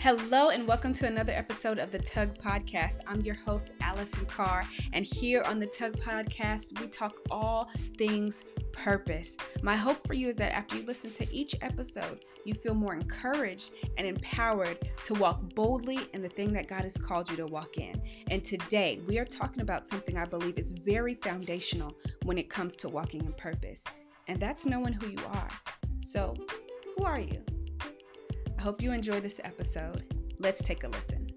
Hello, and welcome to another episode of the Tug Podcast. I'm your host, Allison Carr, and here on the Tug Podcast, we talk all things purpose. My hope for you is that after you listen to each episode, you feel more encouraged and empowered to walk boldly in the thing that God has called you to walk in. And today, we are talking about something I believe is very foundational when it comes to walking in purpose, and that's knowing who you are. So, who are you? I hope you enjoy this episode. Let's take a listen.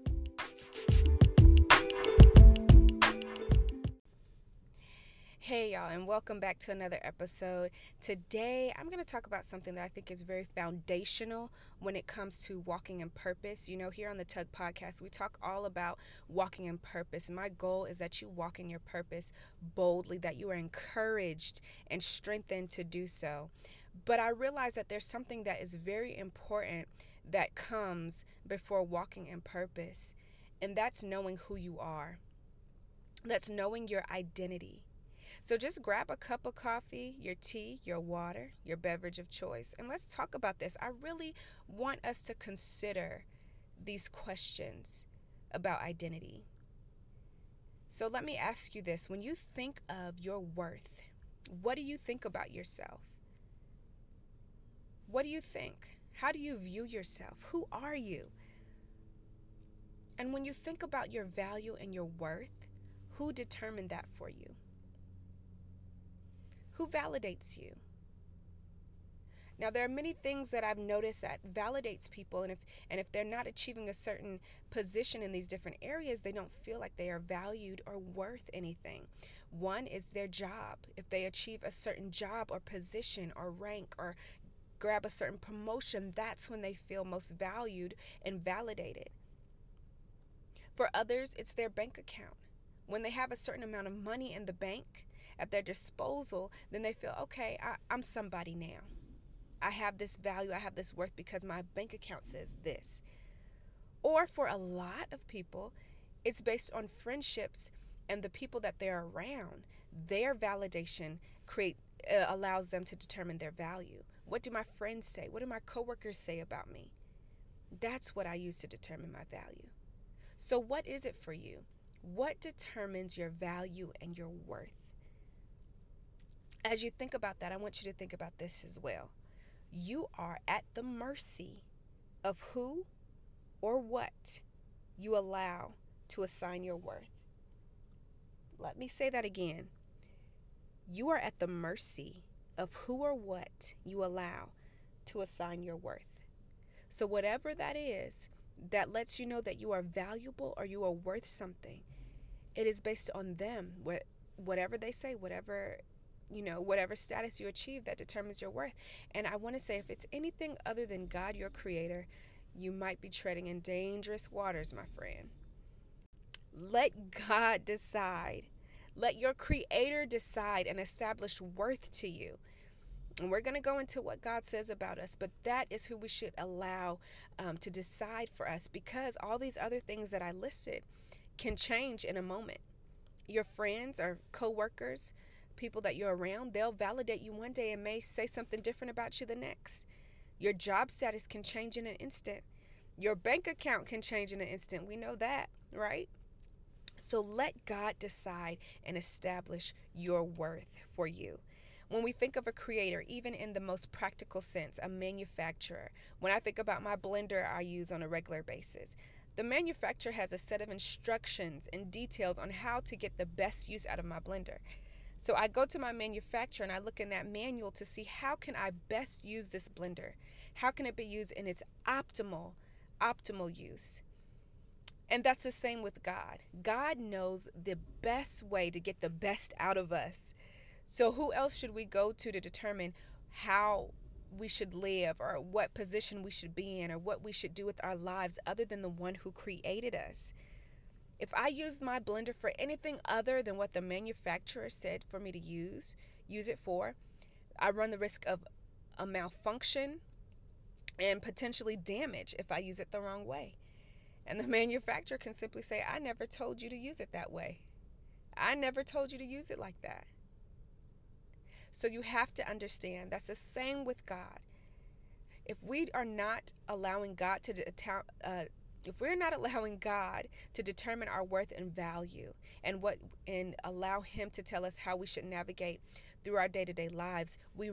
Hey, y'all, and welcome back to another episode. Today, I'm going to talk about something that I think is very foundational when it comes to walking in purpose. You know, here on the Tug Podcast, we talk all about walking in purpose. My goal is that you walk in your purpose boldly, that you are encouraged and strengthened to do so. But I realize that there's something that is very important that comes before walking in purpose, and that's knowing who you are. That's knowing your identity. So just grab a cup of coffee, your tea, your water, your beverage of choice, and let's talk about this. I really want us to consider these questions about identity. So let me ask you this when you think of your worth, what do you think about yourself? What do you think? How do you view yourself? Who are you? And when you think about your value and your worth, who determined that for you? Who validates you? Now there are many things that I've noticed that validates people and if and if they're not achieving a certain position in these different areas, they don't feel like they are valued or worth anything. One is their job. If they achieve a certain job or position or rank or grab a certain promotion, that's when they feel most valued and validated. For others, it's their bank account. When they have a certain amount of money in the bank at their disposal, then they feel, okay, I, am somebody now. I have this value, I have this worth because my bank account says this. Or for a lot of people, it's based on friendships and the people that they're around. Their validation create uh, allows them to determine their value. What do my friends say? What do my coworkers say about me? That's what I use to determine my value. So, what is it for you? What determines your value and your worth? As you think about that, I want you to think about this as well. You are at the mercy of who or what you allow to assign your worth. Let me say that again. You are at the mercy of who or what you allow to assign your worth. So, whatever that is that lets you know that you are valuable or you are worth something, it is based on them. What whatever they say, whatever you know, whatever status you achieve that determines your worth. And I want to say, if it's anything other than God, your creator, you might be treading in dangerous waters, my friend. Let God decide let your creator decide and establish worth to you. And we're going to go into what God says about us, but that is who we should allow um, to decide for us because all these other things that I listed can change in a moment. Your friends or coworkers, people that you're around, they'll validate you one day and may say something different about you the next. Your job status can change in an instant. Your bank account can change in an instant. We know that, right? So let God decide and establish your worth for you. When we think of a creator, even in the most practical sense, a manufacturer, when I think about my blender I use on a regular basis, the manufacturer has a set of instructions and details on how to get the best use out of my blender. So I go to my manufacturer and I look in that manual to see how can I best use this blender? How can it be used in its optimal optimal use? And that's the same with God. God knows the best way to get the best out of us. So, who else should we go to to determine how we should live or what position we should be in or what we should do with our lives other than the one who created us? If I use my blender for anything other than what the manufacturer said for me to use, use it for, I run the risk of a malfunction and potentially damage if I use it the wrong way. And the manufacturer can simply say, I never told you to use it that way. I never told you to use it like that. So you have to understand that's the same with God. if we are not allowing God to uh, if we're not allowing God to determine our worth and value and what and allow him to tell us how we should navigate through our day-to-day lives, we,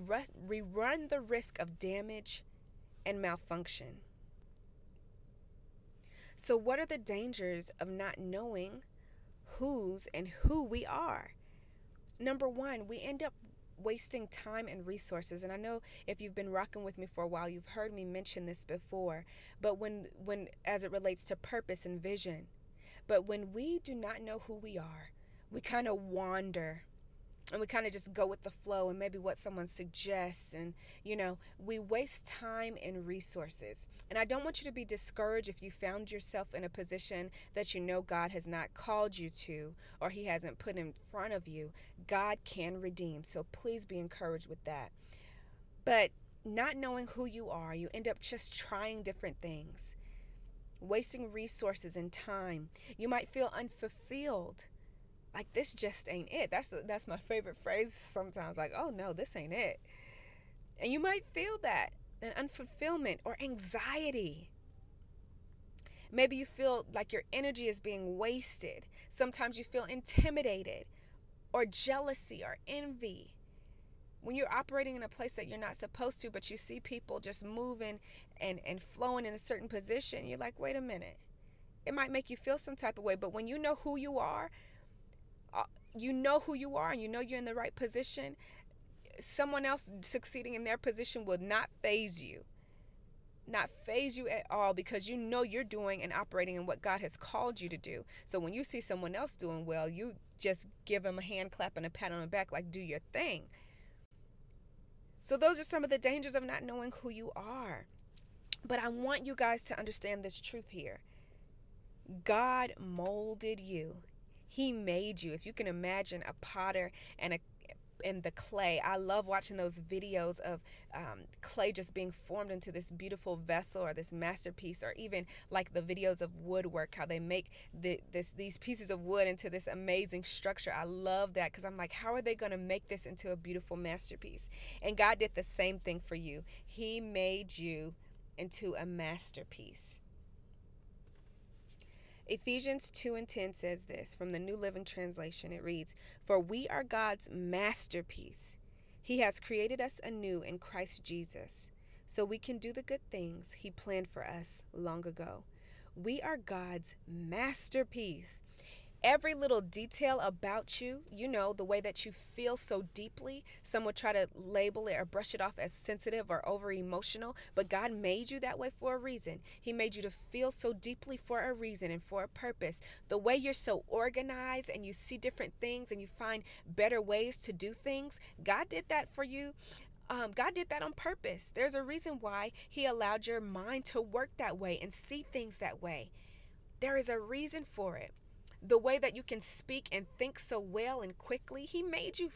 we run the risk of damage and malfunction. So what are the dangers of not knowing whose and who we are? Number 1, we end up wasting time and resources and i know if you've been rocking with me for a while you've heard me mention this before but when when as it relates to purpose and vision but when we do not know who we are we kind of wander and we kind of just go with the flow and maybe what someone suggests and you know we waste time and resources. And i don't want you to be discouraged if you found yourself in a position that you know god has not called you to or he hasn't put in front of you. God can redeem so please be encouraged with that. But not knowing who you are you end up just trying different things. Wasting resources and time. You might feel unfulfilled like this just ain't it. That's that's my favorite phrase sometimes. Like, oh no, this ain't it. And you might feel that an unfulfillment or anxiety. Maybe you feel like your energy is being wasted. Sometimes you feel intimidated or jealousy or envy. When you're operating in a place that you're not supposed to, but you see people just moving and, and flowing in a certain position, you're like, wait a minute. It might make you feel some type of way, but when you know who you are, Uh, you know who you are and you know you're in the right position, someone else succeeding in their position will not faze you. Not faze you at all because you know you're doing and operating in what God has called you to do. So when you see someone else doing well, you just give them a hand clap and a pat on the back, like, do your thing. So, those are some of the dangers of not knowing who you are. But I want you guys to understand this truth here God molded you, he made you. If you can imagine a potter and a and the clay. I love watching those videos of um, clay just being formed into this beautiful vessel or this masterpiece, or even like the videos of woodwork, how they make the, this these pieces of wood into this amazing structure. I love that because I'm like, how are they going to make this into a beautiful masterpiece? And God did the same thing for you. He made you into a masterpiece. Ephesians 2 and 10 says this from the New Living Translation. It reads, For we are God's masterpiece. He has created us anew in Christ Jesus, so we can do the good things He planned for us long ago. We are God's masterpiece every little detail about you, you know, the way that you feel so deeply, some would try to label it or brush it off as sensitive or over emotional, but God made you that way for a reason. He made you to feel so deeply for a reason and for a purpose. The way you're so organized and you see different things and you find better ways to do things, God did that for you. Um, God did that on purpose. There's a reason why He allowed your mind to work that way and see things that way. There is a reason for it the way that you can speak and think so well and quickly, He made you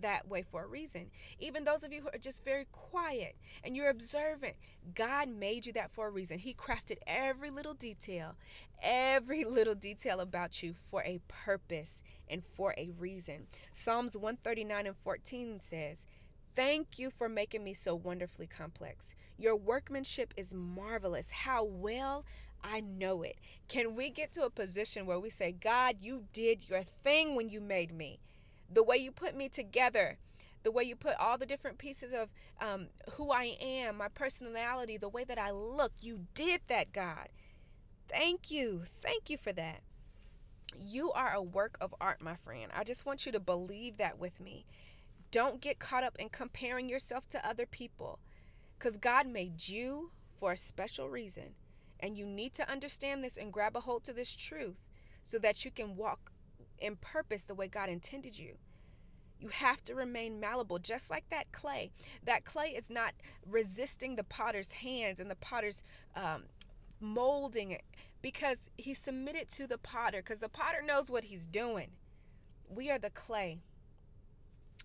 that way for a reason. Even those of you who are just very quiet and you're observant, God made you that for a reason. He crafted every little detail, every little detail about you for a purpose and for a reason. Psalms 139 and 14 says, Thank you for making me so wonderfully complex. Your workmanship is marvelous. How well I know it. Can we get to a position where we say, God, you did your thing when you made me? The way you put me together, the way you put all the different pieces of um, who I am, my personality, the way that I look, you did that, God. Thank you. Thank you for that. You are a work of art, my friend. I just want you to believe that with me. Don't get caught up in comparing yourself to other people because God made you for a special reason. And you need to understand this and grab a hold to this truth so that you can walk in purpose the way God intended you. You have to remain malleable, just like that clay. That clay is not resisting the potter's hands and the potter's um, molding it because he submitted to the potter, because the potter knows what he's doing. We are the clay.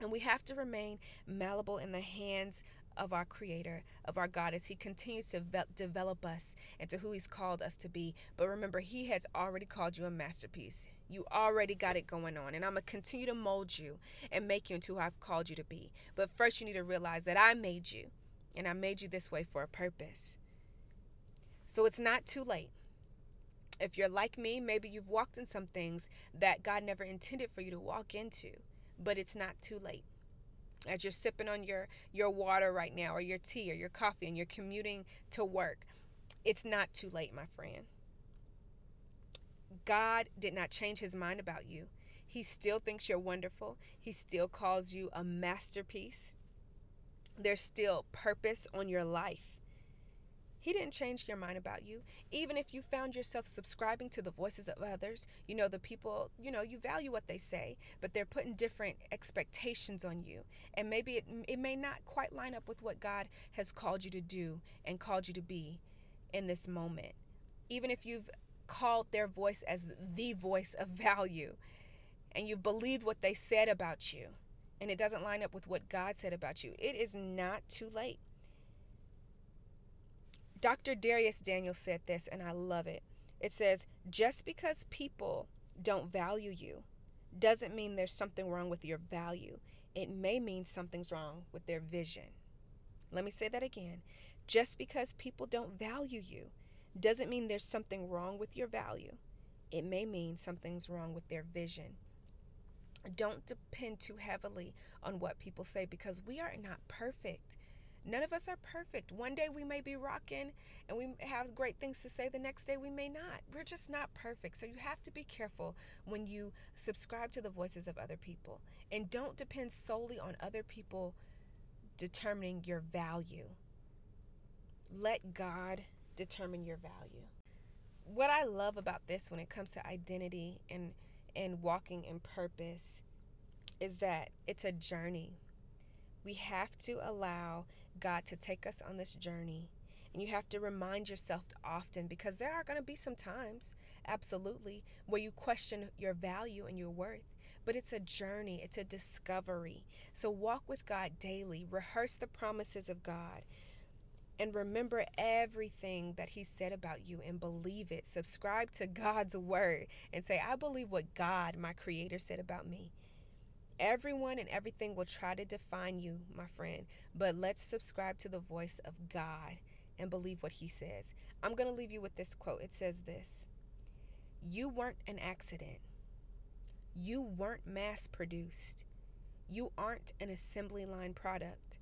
And we have to remain malleable in the hands of our Creator, of our God, as He continues to develop us into who He's called us to be. But remember, He has already called you a masterpiece. You already got it going on. And I'm going to continue to mold you and make you into who I've called you to be. But first, you need to realize that I made you. And I made you this way for a purpose. So it's not too late. If you're like me, maybe you've walked in some things that God never intended for you to walk into, but it's not too late. As you're sipping on your your water right now or your tea or your coffee and you're commuting to work, it's not too late, my friend. God did not change his mind about you. He still thinks you're wonderful. He still calls you a masterpiece. There's still purpose on your life. He didn't change your mind about you. Even if you found yourself subscribing to the voices of others, you know, the people, you know, you value what they say, but they're putting different expectations on you. And maybe it, it may not quite line up with what God has called you to do and called you to be in this moment. Even if you've called their voice as the voice of value and you've believed what they said about you and it doesn't line up with what God said about you, it is not too late. Dr. Dharius Daniel said this, and I love it. It says, just because people don't value you doesn't mean there's something wrong with your value. It may mean something's wrong with their vision. Let me say that again. Just because people don't value you doesn't mean there's something wrong with your value. It may mean something's wrong with their vision. Don't depend too heavily on what people say because we are not perfect. None of us are perfect. One day we may be rocking and we have great things to say. The next day we may not. We're just not perfect. So you have to be careful when you subscribe to the voices of other people. And don't depend solely on other people determining your value. Let God determine your value. What I love about this when it comes to identity and and walking in purpose is that it's a journey. We have to allow God to take us on this journey. And you have to remind yourself often because there are going to be some times, absolutely, where you question your value and your worth. But it's a journey, it's a discovery. So walk with God daily, rehearse the promises of God, and remember everything that He said about you and believe it. Subscribe to God's word and say, I believe what God, my Creator, said about me. Everyone and everything will try to define you, my friend, but let's subscribe to the voice of God and believe what He says. I'm going to leave you with this quote. It says this You weren't an accident, you weren't mass produced, you aren't an assembly line product.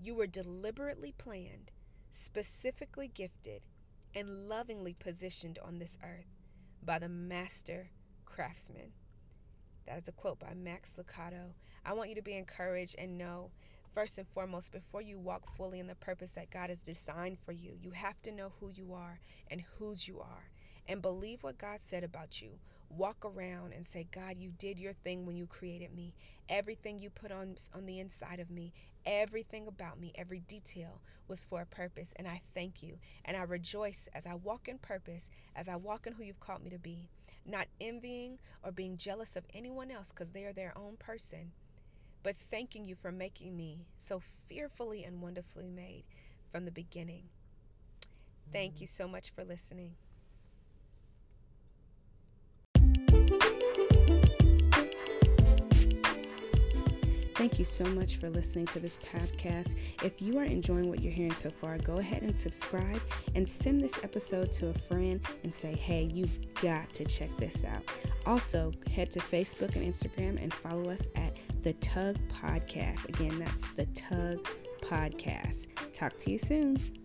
You were deliberately planned, specifically gifted, and lovingly positioned on this earth by the master craftsman. That is a quote by Max Lucado. I want you to be encouraged and know, first and foremost, before you walk fully in the purpose that God has designed for you, you have to know who you are and whose you are. And believe what God said about you. Walk around and say, God, you did your thing when you created me. Everything you put on, on the inside of me, everything about me, every detail was for a purpose. And I thank you. And I rejoice as I walk in purpose, as I walk in who you've called me to be not envying or being jealous of anyone else because they are their own person, but thanking you for making me so fearfully and wonderfully made from the beginning. Thank mm-hmm. you so much for listening. Thank you so much for listening to this podcast. If you are enjoying what you're hearing so far, go ahead and subscribe and send this episode to a friend and say, hey, you've got to check this out. Also, head to Facebook and Instagram and follow us at The Tug Podcast. Again, that's The Tug Podcast. Talk to you soon.